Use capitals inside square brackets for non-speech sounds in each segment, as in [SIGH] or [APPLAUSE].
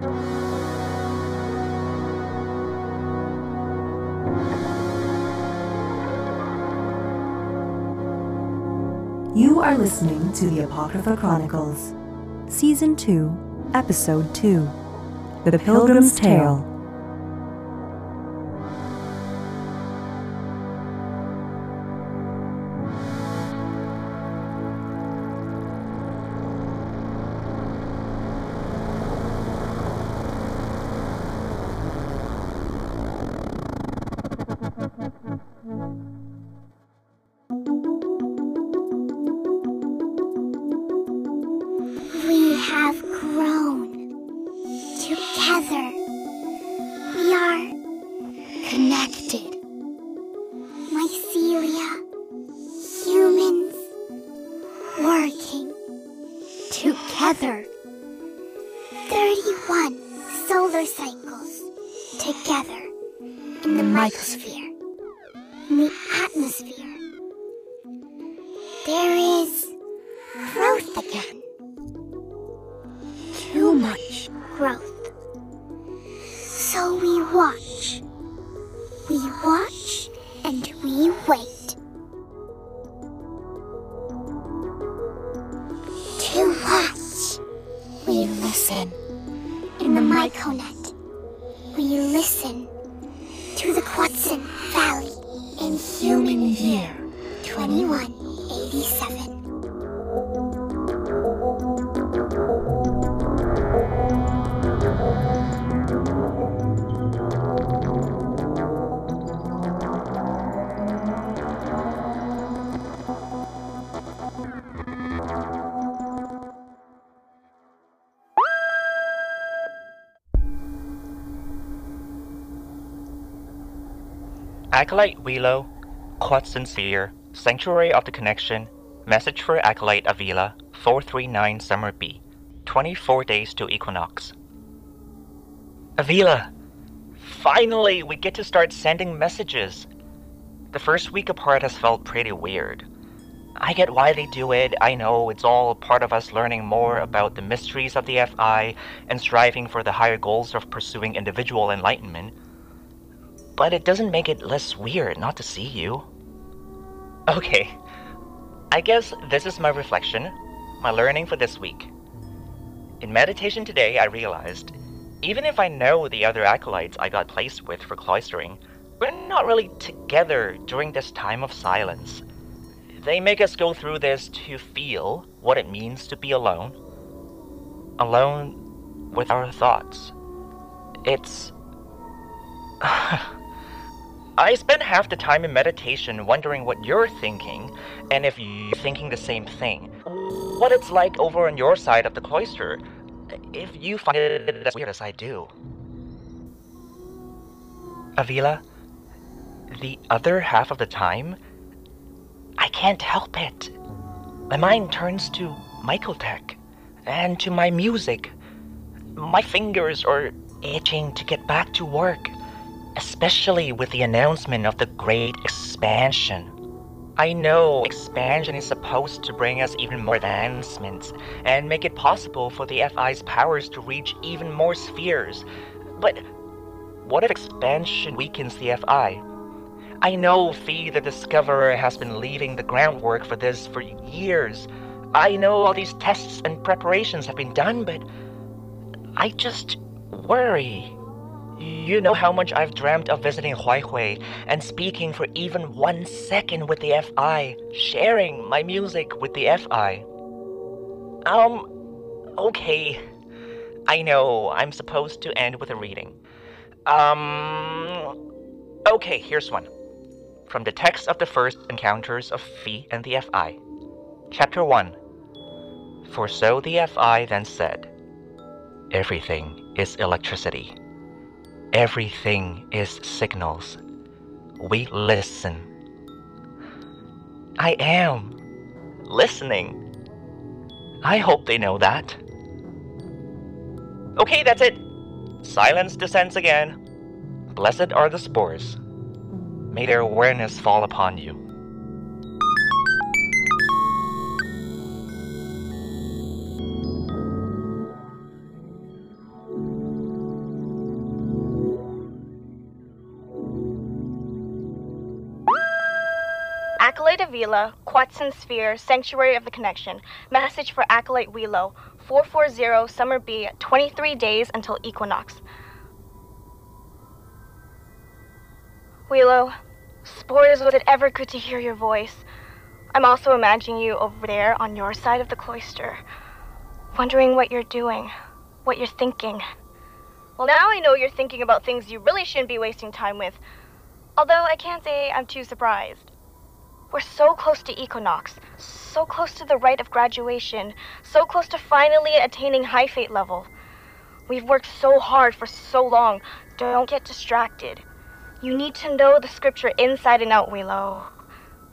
You are listening to the Apocrypha Chronicles, Season 2, Episode 2 The Pilgrim's Tale. Listen. In the Myconet, we listen to the Quw'utsun Valley in human year 2187. Acolyte Huilo, Quw'utsun Sphere, Sanctuary of the Connection, message for Acolyte Avila, 439 Summer B, 24 days to equinox. Avila! Finally, we get to start sending messages! The first week apart has felt pretty weird. I get why they do it, I know it's all part of us learning more about the mysteries of the FI and striving for the higher goals of pursuing individual enlightenment. But it doesn't make it less weird not to see you. Okay, I guess this is my reflection, my learning for this week. In meditation today, I realized even if I know the other acolytes I got placed with for cloistering, we're not really together during this time of silence. They make us go through this to feel what it means to be alone. Alone with our thoughts. It's. [SIGHS] [SIGHS] I spend half the time in meditation wondering what you're thinking, and if you're thinking the same thing. What it's like over on your side of the cloister, if you find it as weird as I do. Avila, the other half of the time, I can't help it. My mind turns to Mycotech and to my music. My fingers are itching to get back to work especially with the announcement of the Great Expansion. I know expansion is supposed to bring us even more advancements and make it possible for the FI's powers to reach even more spheres. But what if expansion weakens the FI? I know Fee the Discoverer has been leaving the groundwork for this for years. I know all these tests and preparations have been done, but I just worry. You know how much I've dreamt of visiting Huaihui and speaking for even one second with the FI, sharing my music with the FI. Um, okay. I know, I'm supposed to end with a reading. Um, okay, here's one. From the text of the first encounters of Fi and the FI. Chapter 1. For so the FI then said, Everything is electricity. Everything is signals. We listen. I am listening. I hope they know that. Okay, that's it. Silence descends again. Blessed are the spores. May their awareness fall upon you. Quw'utsun Sphere, Sanctuary of the Connection. Message for Acolyte Huilo, 440 Summer B, 23 days until equinox. Huilo, Spores, was it ever good to hear your voice? I'm also imagining you over there on your side of the cloister, wondering what you're doing, what you're thinking. Well, now I know you're thinking about things you really shouldn't be wasting time with, although I can't say I'm too surprised. We're so close to equinox, so close to the rite of graduation, so close to finally attaining high fate level. We've worked so hard for so long. Don't get distracted. You need to know the scripture inside and out, Huilo.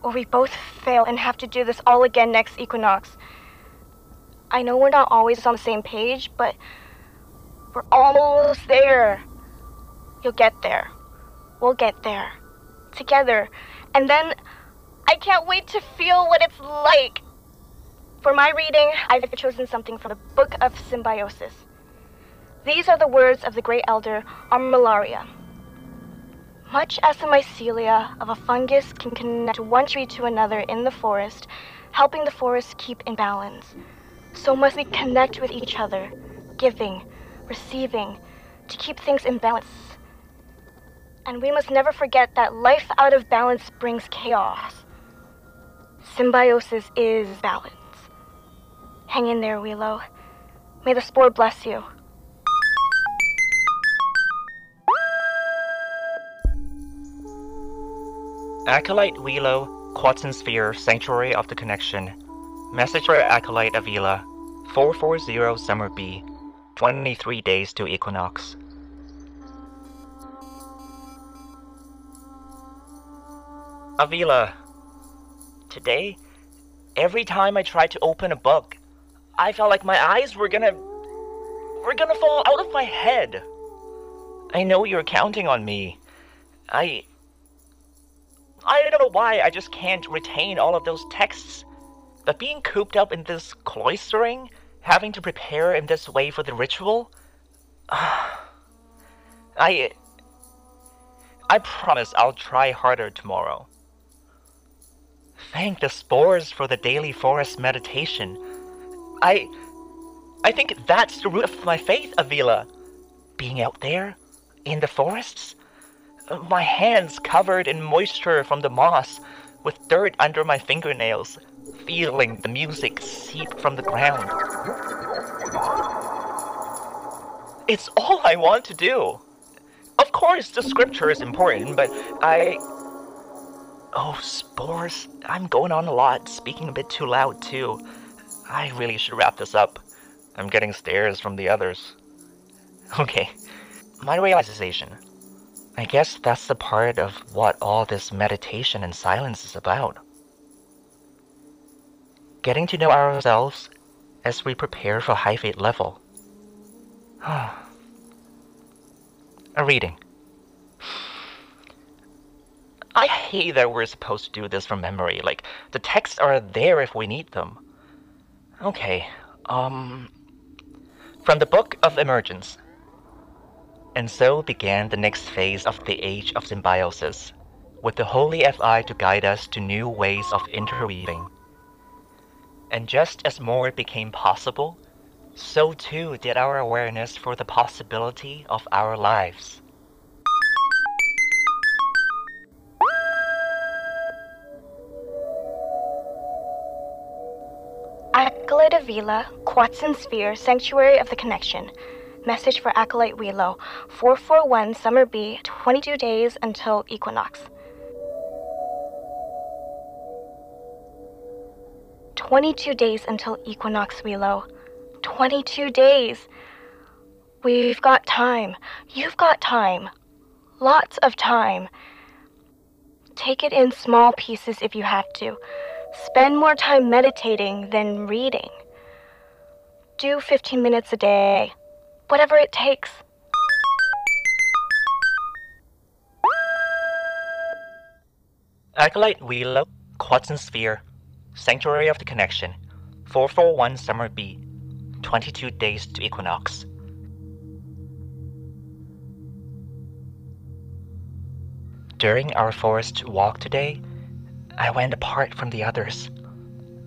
Or we both fail and have to do this all again next equinox. I know we're not always on the same page, but we're almost there. You'll get there. We'll get there. Together. And then I can't wait to feel what it's like. For my reading, I've chosen something from the Book of Symbiosis. These are the words of the great elder Armillaria. Much as the mycelia of a fungus can connect one tree to another in the forest, helping the forest keep in balance, so must we connect with each other, giving, receiving, to keep things in balance. And we must never forget that life out of balance brings chaos. Symbiosis is balance. Hang in there, Huilo. May the spore bless you. Acolyte Huilo, Quw'utsun Sphere, Sanctuary of the Connection. Message for Acolyte Avila, 440 Summer B, 23 days to equinox. Avila, today, every time I tried to open a book, I felt like my eyes were gonna. were gonna fall out of my head. I know you're counting on me. I. I don't know why, I just can't retain all of those texts. But being cooped up in this cloistering, having to prepare in this way for the ritual, [SIGHS] I. I promise I'll try harder tomorrow. Thank the spores for the daily forest meditation. I. I think that's the root of my faith, Avila. Being out there, in the forests, my hands covered in moisture from the moss, with dirt under my fingernails, feeling the music seep from the ground. It's all I want to do. Of course, the scripture is important, but I. Oh, spores. I'm going on a lot, speaking a bit too loud, too. I really should wrap this up. I'm getting stares from the others. [LAUGHS] Okay. My realization. I guess that's the part of what all this meditation and silence is about. Getting to know ourselves as we prepare for high fate level. [SIGHS] A reading. I hate that we're supposed to do this from memory. Like, the texts are there if we need them. Okay, um. From the Book of Emergence. And so began the next phase of the Age of Symbiosis, with the Holy FI to guide us to new ways of interweaving. And just as more became possible, so too did our awareness for the possibility of our lives. Acolyte Avila, Quw'utsun Sphere, Sanctuary of the Connection. Message for Acolyte Huilo, 441 Summer B, 22 days until equinox. 22 days until equinox, Huilo. 22 days. We've got time. You've got time. Lots of time. Take it in small pieces if you have to. Spend more time meditating than reading. Do 15 minutes a day. Whatever it takes. Acolyte Huilo, Quw'utsun Sphere, Sanctuary of the Connection, 441 Summer B, 22 days to equinox. During our forest walk today, I went apart from the others.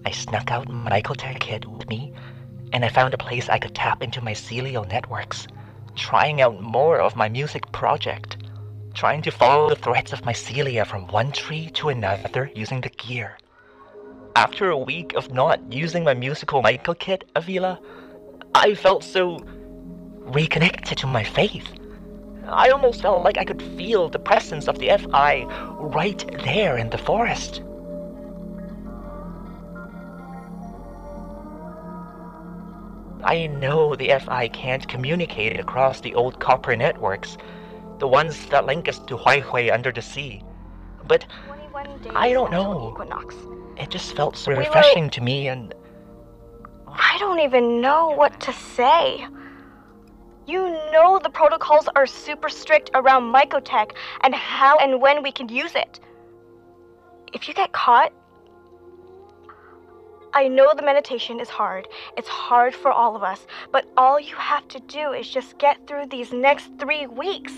I snuck out Mycotech Kid with me, and I found a place I could tap into my mycelial networks, trying out more of my music project, trying to follow the threads of my mycelia from one tree to another using the gear. After a week of not using my musical Michael kit, Avila, I felt so reconnected to my faith. I almost felt like I could feel the presence of the FI right there in the forest. I know the FI can't communicate across the old copper networks, the ones that link us to Huai under the sea. But I don't know. Equinox. It just felt so We were- refreshing to me and I don't even know what to say. You know the protocols are super strict around Mycotech and how and when we can use it. If you get caught, I know the meditation is hard. It's hard for all of us, but all you have to do is just get through these next three weeks.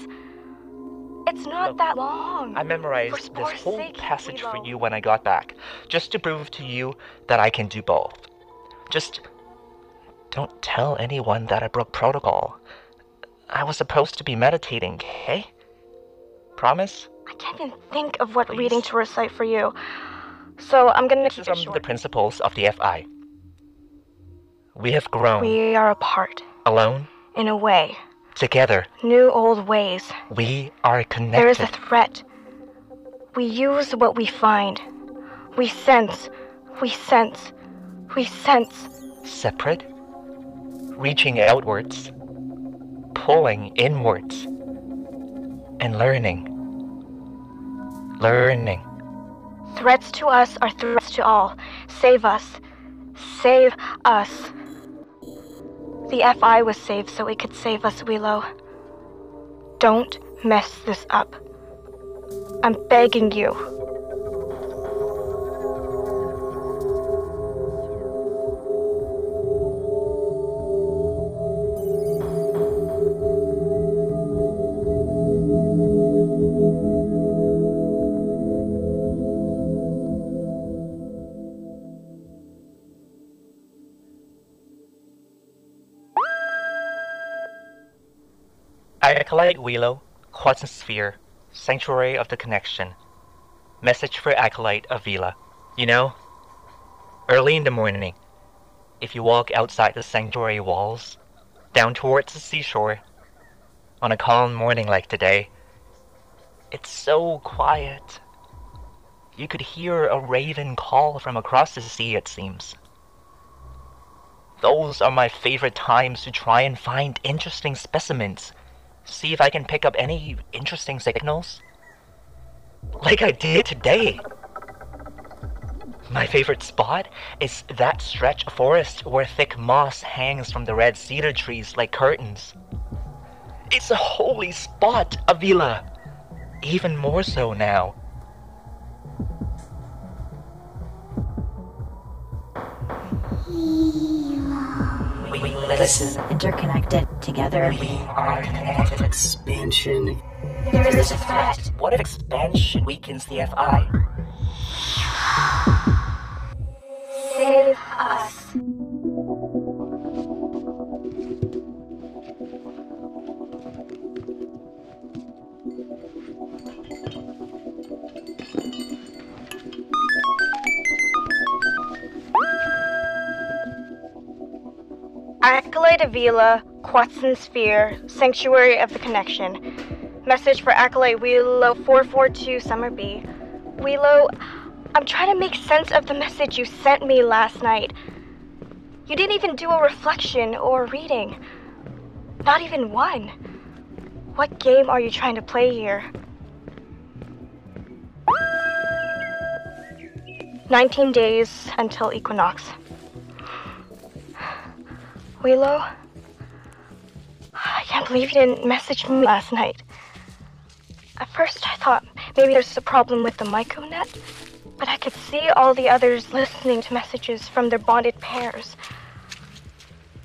It's not Look, that long. I memorized this whole sake, passage for you when I got back, just to prove to you that I can do both. Just don't tell anyone that I broke protocol. I was supposed to be meditating, okay? Promise? I can't even think of what Please. reading to recite for you. So I'm gonna This keep is from the principles of the FI. We have grown We are apart, alone, in a way. together. New old ways. We are connected. There is a threat. We use what we find. We sense. We sense. We sense. separate, reaching outwards, pulling inwards, and learning. Learning. Threats to us are threats to all. Save us. Save us. The FI was saved so it could save us, Huilo. Don't mess this up. I'm begging you. Acolyte Huilo, Quadrant Sphere, Sanctuary of the Connection. Message for Acolyte Avila. You know, early in the morning, if you walk outside the sanctuary walls, down towards the seashore, on a calm morning like today, it's so quiet. You could hear a raven call from across the sea, it seems. Those are my favorite times to try and find interesting specimens. See if I can pick up any interesting signals. Like I did today. My favorite spot is that stretch of forest where thick moss hangs from the red cedar trees like curtains. It's a holy spot, Avila. Even more so now. Listen. Interconnected together. We are connected. Expansion. There is a threat. What if expansion weakens the FI? Acolyte Avila, Quw'utsun Sphere, Sanctuary of the Connection. Message for Acolyte Huilo 442 Summer B. Huilo, I'm trying to make sense of the message you sent me last night. You didn't even do a reflection or a reading. Not even one. What game are you trying to play here? 19 days until equinox. Huilo? I can't believe you didn't message me last night. At first, I thought maybe there's a problem with the Myconet, but I could see all the others listening to messages from their bonded pairs.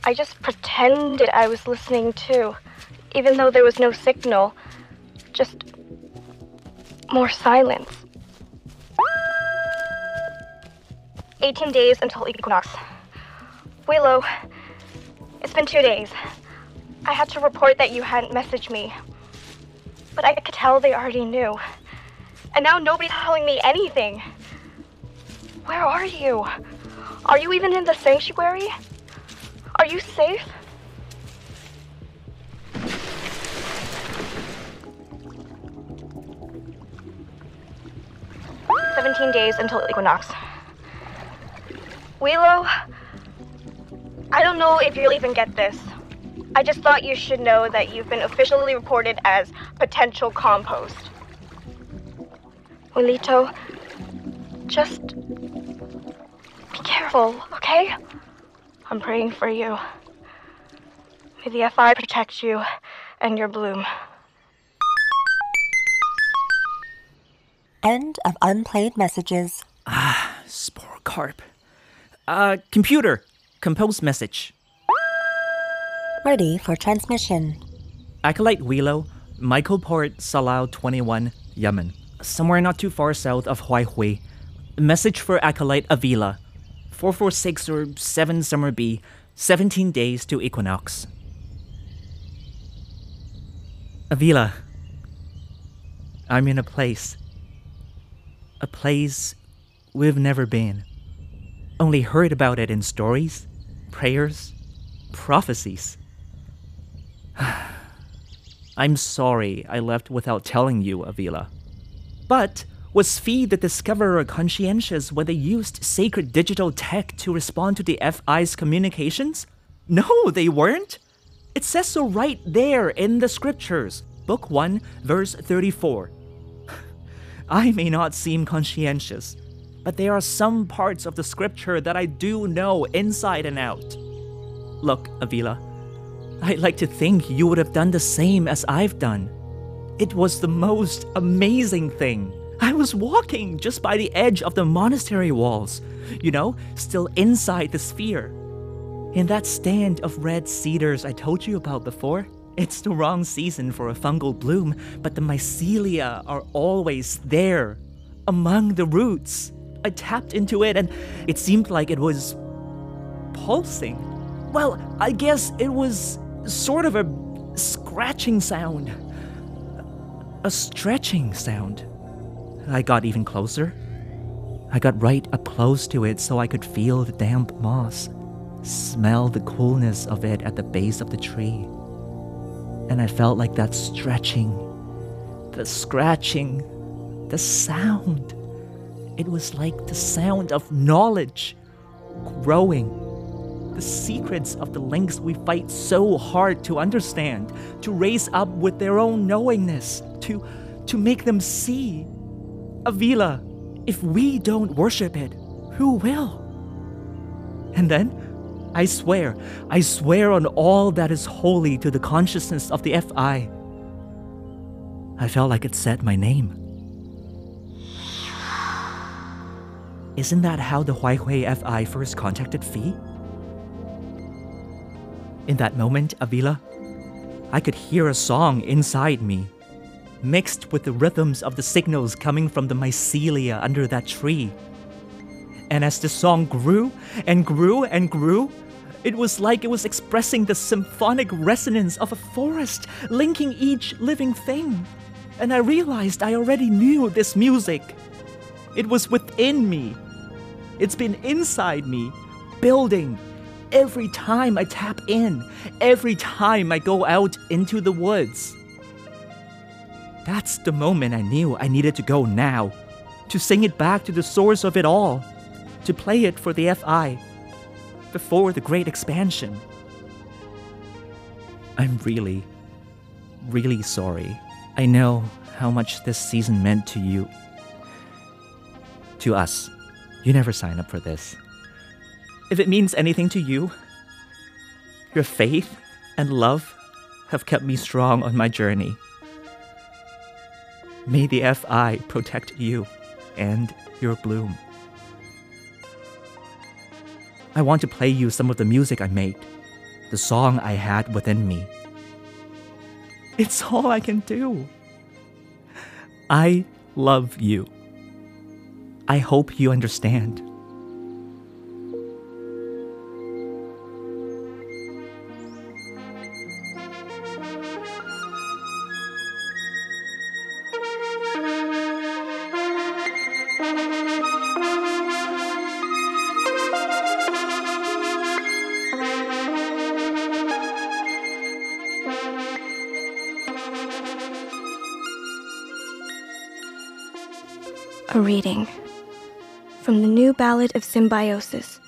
I just pretended I was listening too, even though there was no signal. Just more silence. 18 days until equinox. Huilo, it's been two days. I had to report that you hadn't messaged me. But I could tell they already knew. And now nobody's telling me anything. Where are you? Are you even in the sanctuary? Are you safe? Seventeen days until equinox. Huilo, I don't know if you'll even get this. I just thought you should know that you've been officially reported as potential compost. Wilito, just be careful, okay? I'm praying for you. May the FI protect you and your bloom. End of unplayed messages. Ah, spore carp. Uh, computer, compose message. Ready for transmission. Acolyte Huilo, Michael Port, Salau 21, Yemen. Somewhere not too far south of Huaihui. Message for Acolyte Avila. 446 or 7 Summer B, 17 days to equinox. Avila, I'm in a place. A place we've never been. Only heard about it in stories, prayers, prophecies. [SIGHS] I'm sorry I left without telling you, Avila. But was Fee the Discoverer conscientious when they used sacred digital tech to respond to the FI's communications? No, they weren't. It says so right there in the scriptures, Book 1, verse 34. [SIGHS] I may not seem conscientious, but there are some parts of the scripture that I do know inside and out. Look, Avila, I'd like to think you would have done the same as I've done. It was the most amazing thing. I was walking just by the edge of the monastery walls, you know, still inside the sphere. In that stand of red cedars I told you about before, it's the wrong season for a fungal bloom, but the mycelia are always there, among the roots. I tapped into it and it seemed like it was pulsing. Well, I guess it was sort of a scratching sound, a stretching sound. I got even closer. I got right up close to it so I could feel the damp moss, smell the coolness of it at the base of the tree. And I felt like that stretching, the scratching, the sound. It was like the sound of knowledge growing. The secrets of the links we fight so hard to understand, to raise up with their own knowingness, to, to make them see. Avila, if we don't worship it, who will? And then, I swear, I swear on all that is holy to the consciousness of the FI. I felt like it said my name. Isn't that how the Huaihui FI first contacted Fee? In that moment, Avila, I could hear a song inside me, mixed with the rhythms of the signals coming from the mycelia under that tree. And as the song grew and grew and grew, it was like it was expressing the symphonic resonance of a forest, linking each living thing. And I realized I already knew this music. It was within me. It's been inside me, building. Every time I tap in, every time I go out into the woods. That's the moment I knew I needed to go now, to sing it back to the source of it all, to play it for the FI, before the great expansion. I'm really, really sorry. I know how much this season meant to you. To us. You never sign up for this. If it means anything to you, your faith and love have kept me strong on my journey. May the FI protect you and your bloom. I want to play you some of the music I made, the song I had within me. It's all I can do. I love you. I hope you understand. A reading from the new ballad of symbiosis.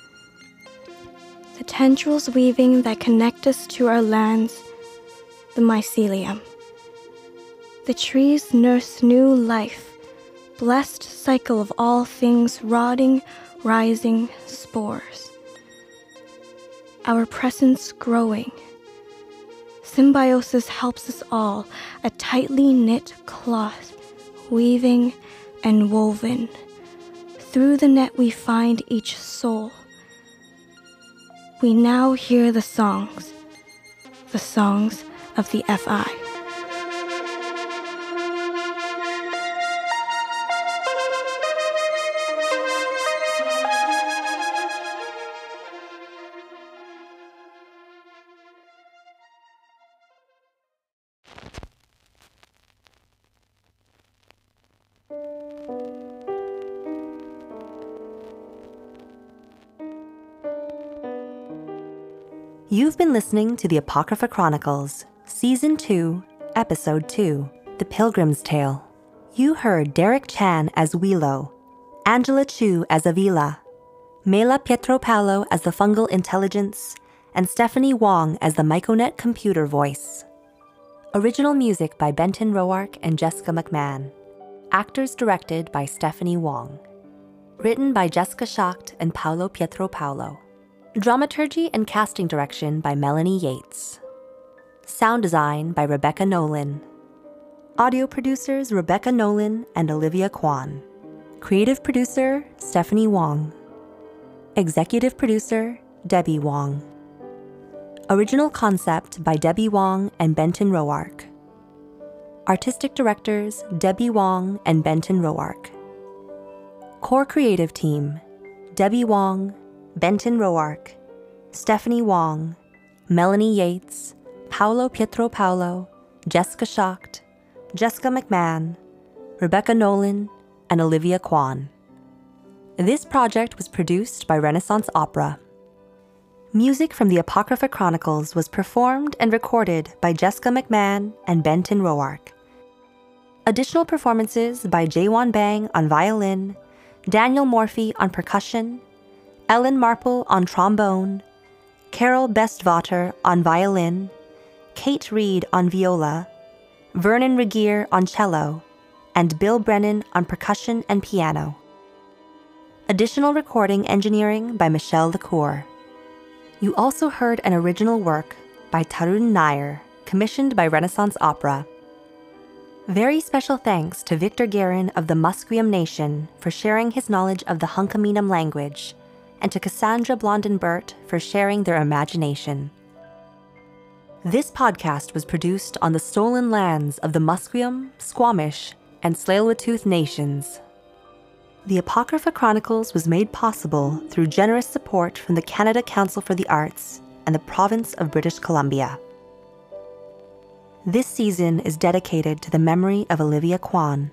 The tendrils weaving that connect us to our lands, the mycelium. The trees nurse new life, blessed cycle of all things rotting, rising spores. Our presence growing. Symbiosis helps us all, a tightly knit cloth, weaving and woven. Through the net we find each soul. We now hear the songs, the songs of the FI. You've been listening to the Apocrypha Chronicles, Season 2, Episode 2, The Pilgrim's Tale. You heard Derek Chan as Huilo, Angela Chu as Avila, Mela Pietropaolo as the Fungal Intelligence, and Stephanie Wong as the Myconet computer voice. Original music by Benton Roark and Jessica McMann. Actors directed by Stephanie Wong. Written by Jessica Schacht and Paolo Pietropaolo. Dramaturgy and casting direction by Melanie Yeats. Sound design by Rebecca Nolan. Audio producers Rebecca Nolan and Olivia Quan. Creative producer Stephanie Wong. Executive producer Debi Wong. Original concept by Debi Wong and Benton Roark. Artistic directors Debi Wong and Benton Roark. Core creative team Debi Wong, Benton Roark, Stephanie Wong, Melanie Yeats, Paolo Pietropaolo, Jessica Schacht, Jessica McMann, Rebecca Nolan, and Olivia Quan. This project was produced by re:Naissance Opera. Music from the Apocrypha Chronicles was performed and recorded by Jessica McMann and Benton Roark. Additional performances by Jae-won Bang on violin, Daniel Morphy on percussion, Ellen Marple on trombone, Carole Bestvater on violin, Kate Read on viola, Vernon Regehr on cello, and Bill Brennan on percussion and piano. Additional recording engineering by Michelle LaCour. You also heard an original work by Tarun Nair, commissioned by re:Naissance Opera. Very special thanks to Victor Guerin of the Musqueam Nation for sharing his knowledge of the Hunkaminam language, and to Cassandra Blondin-Burt for sharing their imagination. This podcast was produced on the stolen lands of the Musqueam, Squamish, and tsleil nations. The Apocrypha Chronicles was made possible through generous support from the Canada Council for the Arts and the Province of British Columbia. This season is dedicated to the memory of Olivia Quan,